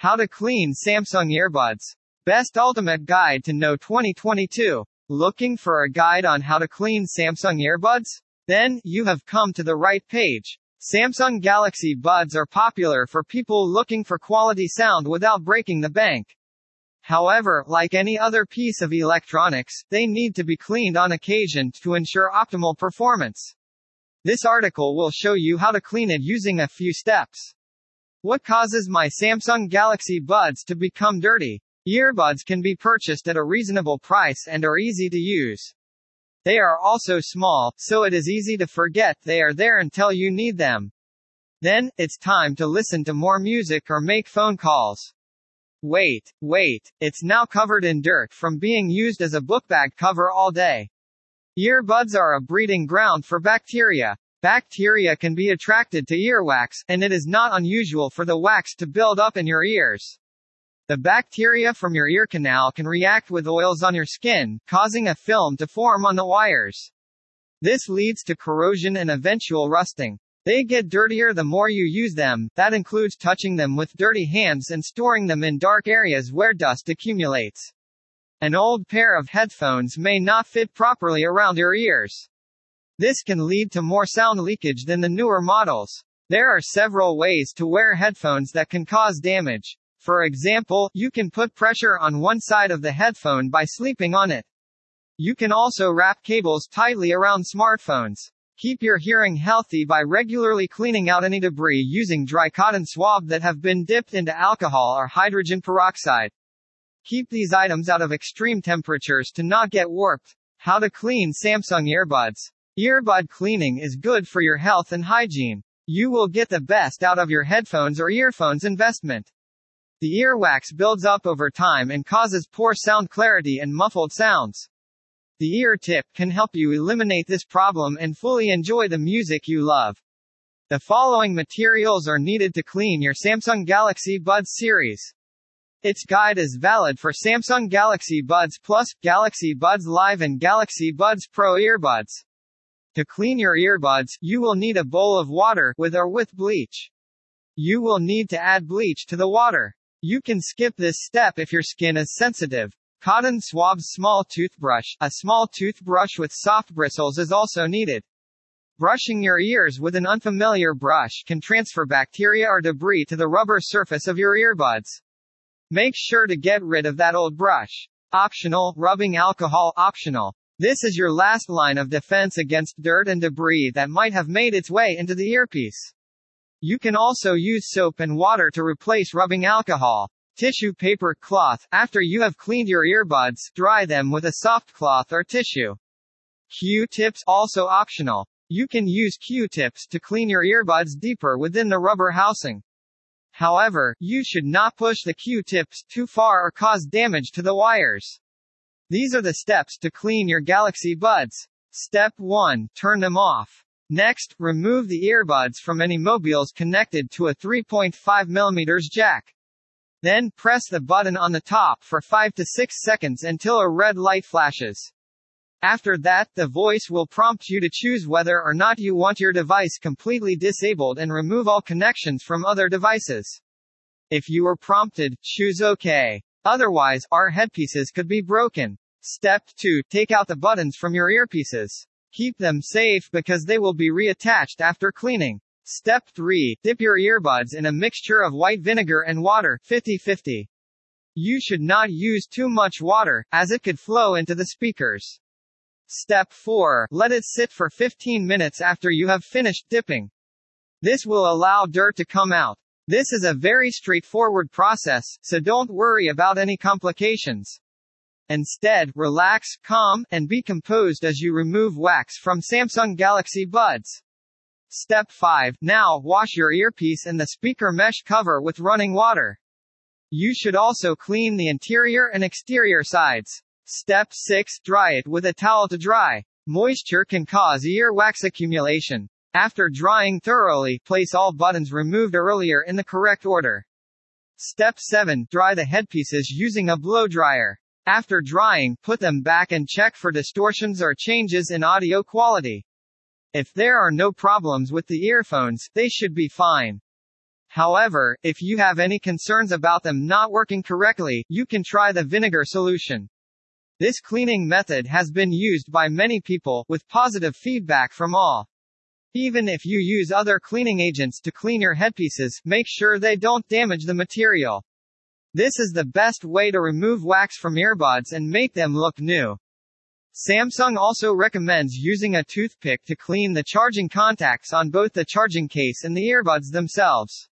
How to clean Samsung earbuds. Best Ultimate Guide to Know 2022. Looking for a guide on how to clean Samsung earbuds? Then, you have come to the right page. Samsung Galaxy Buds are popular for people looking for quality sound without breaking the bank. However, like any other piece of electronics, they need to be cleaned on occasion to ensure optimal performance. This article will show you how to clean it using a few steps. What causes my Samsung Galaxy Buds to become dirty? Earbuds can be purchased at a reasonable price and are easy to use. They are also small, so it is easy to forget they are there until you need them. Then, it's time to listen to more music or make phone calls. Wait, wait, it's now covered in dirt from being used as a book bag cover all day. Earbuds are a breeding ground for bacteria. Bacteria can be attracted to earwax, and it is not unusual for the wax to build up in your ears. The bacteria from your ear canal can react with oils on your skin, causing a film to form on the wires. This leads to corrosion and eventual rusting. They get dirtier the more you use them, that includes touching them with dirty hands and storing them in dark areas where dust accumulates. An old pair of headphones may not fit properly around your ears. This can lead to more sound leakage than the newer models. There are several ways to wear headphones that can cause damage. For example, you can put pressure on one side of the headphone by sleeping on it. You can also wrap cables tightly around smartphones. Keep your hearing healthy by regularly cleaning out any debris using dry cotton swab that have been dipped into alcohol or hydrogen peroxide. Keep these items out of extreme temperatures to not get warped. How to clean Samsung earbuds. Earbud cleaning is good for your health and hygiene. You will get the best out of your headphones or earphones investment. The earwax builds up over time and causes poor sound clarity and muffled sounds. The ear tip can help you eliminate this problem and fully enjoy the music you love. The following materials are needed to clean your Samsung Galaxy Buds series. Its guide is valid for Samsung Galaxy Buds Plus, Galaxy Buds Live and Galaxy Buds Pro earbuds. To clean your earbuds, you will need a bowl of water, with or with bleach. You will need to add bleach to the water. You can skip this step if your skin is sensitive. Cotton swabs small toothbrush. A small toothbrush with soft bristles is also needed. Brushing your ears with an unfamiliar brush can transfer bacteria or debris to the rubber surface of your earbuds. Make sure to get rid of that old brush. Optional, rubbing alcohol optional. This is your last line of defense against dirt and debris that might have made its way into the earpiece. You can also use soap and water to replace rubbing alcohol. Tissue paper cloth. After you have cleaned your earbuds, dry them with a soft cloth or tissue. Q-tips also optional. You can use Q-tips to clean your earbuds deeper within the rubber housing. However, you should not push the Q-tips too far or cause damage to the wires. These are the steps to clean your Galaxy Buds. Step 1. Turn them off. Next, remove the earbuds from any mobiles connected to a 3.5 mm jack. Then, press the button on the top for 5 to 6 seconds until a red light flashes. After that, the voice will prompt you to choose whether or not you want your device completely disabled and remove all connections from other devices. If you are prompted, choose OK. Otherwise, our headpieces could be broken. Step 2. Take out the buttons from your earpieces. Keep them safe because they will be reattached after cleaning. Step 3. Dip your earbuds in a mixture of white vinegar and water, 50-50. You should not use too much water, as it could flow into the speakers. Step 4. Let it sit for 15 minutes after you have finished dipping. This will allow dirt to come out. This is a very straightforward process, so don't worry about any complications. Instead, relax, calm, and be composed as you remove wax from Samsung Galaxy Buds. Step 5. Now, wash your earpiece and the speaker mesh cover with running water. You should also clean the interior and exterior sides. Step 6. Dry it with a towel to dry. Moisture can cause ear wax accumulation. After drying thoroughly, place all buttons removed earlier in the correct order. Step 7. Dry the headpieces using a blow dryer. After drying, put them back and check for distortions or changes in audio quality. If there are no problems with the earphones, they should be fine. However, if you have any concerns about them not working correctly, you can try the vinegar solution. This cleaning method has been used by many people, with positive feedback from all. Even if you use other cleaning agents to clean your headpieces, make sure they don't damage the material. This is the best way to remove wax from earbuds and make them look new. Samsung also recommends using a toothpick to clean the charging contacts on both the charging case and the earbuds themselves.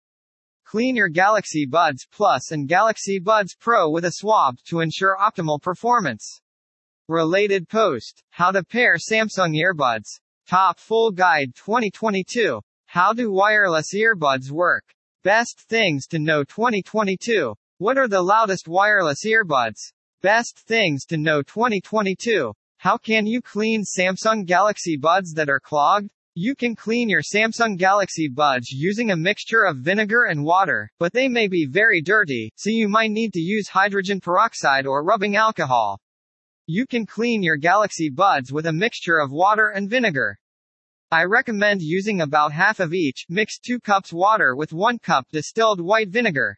Clean your Galaxy Buds Plus and Galaxy Buds Pro with a swab to ensure optimal performance. Related post. How to pair Samsung earbuds. Top Full Guide 2022. How do wireless earbuds work? Best things to know 2022. What are the loudest wireless earbuds? Best things to know 2022. How can you clean Samsung Galaxy Buds that are clogged? You can clean your Samsung Galaxy Buds using a mixture of vinegar and water, but they may be very dirty, so you might need to use hydrogen peroxide or rubbing alcohol. You can clean your Galaxy Buds with a mixture of water and vinegar. I recommend using about half of each, mix 2 cups water with 1 cup distilled white vinegar.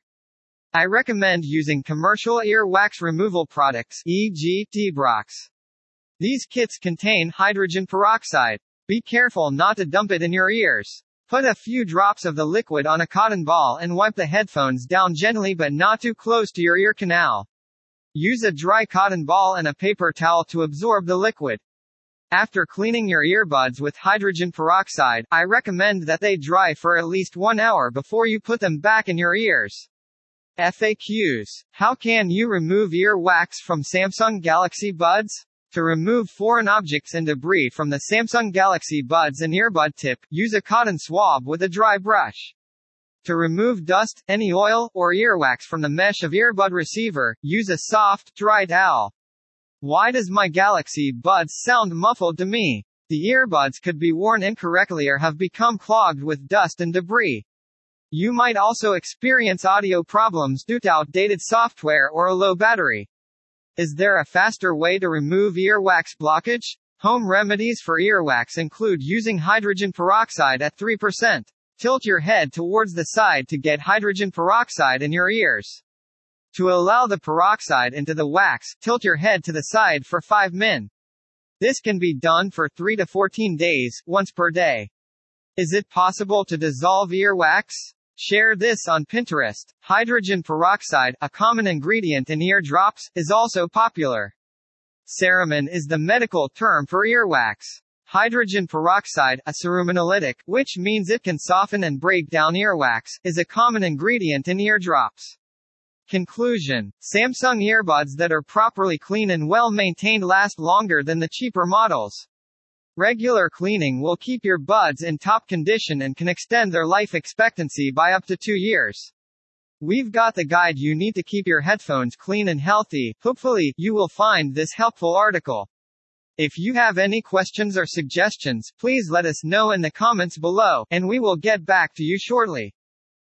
I recommend using commercial ear wax removal products, e.g., Debrox. These kits contain hydrogen peroxide. Be careful not to dump it in your ears. Put a few drops of the liquid on a cotton ball and wipe the headphones down gently but not too close to your ear canal. Use a dry cotton ball and a paper towel to absorb the liquid. After cleaning your earbuds with hydrogen peroxide, I recommend that they dry for at least one hour before you put them back in your ears. FAQs. How can you remove ear wax from Samsung Galaxy Buds? To remove foreign objects and debris from the Samsung Galaxy Buds and earbud tip, use a cotton swab with a dry brush. To remove dust, any oil, or earwax from the mesh of earbud receiver, use a soft, dry towel. Why does my Galaxy Buds sound muffled to me? The earbuds could be worn incorrectly or have become clogged with dust and debris. You might also experience audio problems due to outdated software or a low battery. Is there a faster way to remove earwax blockage? Home remedies for earwax include using hydrogen peroxide at 3%. Tilt your head towards the side to get hydrogen peroxide in your ears. To allow the peroxide into the wax, tilt your head to the side for 5 min. This can be done for 3 to 14 days, once per day. Is it possible to dissolve earwax? Share this on Pinterest. Hydrogen peroxide, a common ingredient in ear drops, is also popular. Cerumen is the medical term for earwax. Hydrogen peroxide, a cerumenolytic, which means it can soften and break down earwax, is a common ingredient in eardrops. Conclusion. Samsung earbuds that are properly clean and well maintained last longer than the cheaper models. Regular cleaning will keep your buds in top condition and can extend their life expectancy by up to two years. We've got the guide you need to keep your headphones clean and healthy. Hopefully, you will find this helpful article. If you have any questions or suggestions, please let us know in the comments below, and we will get back to you shortly.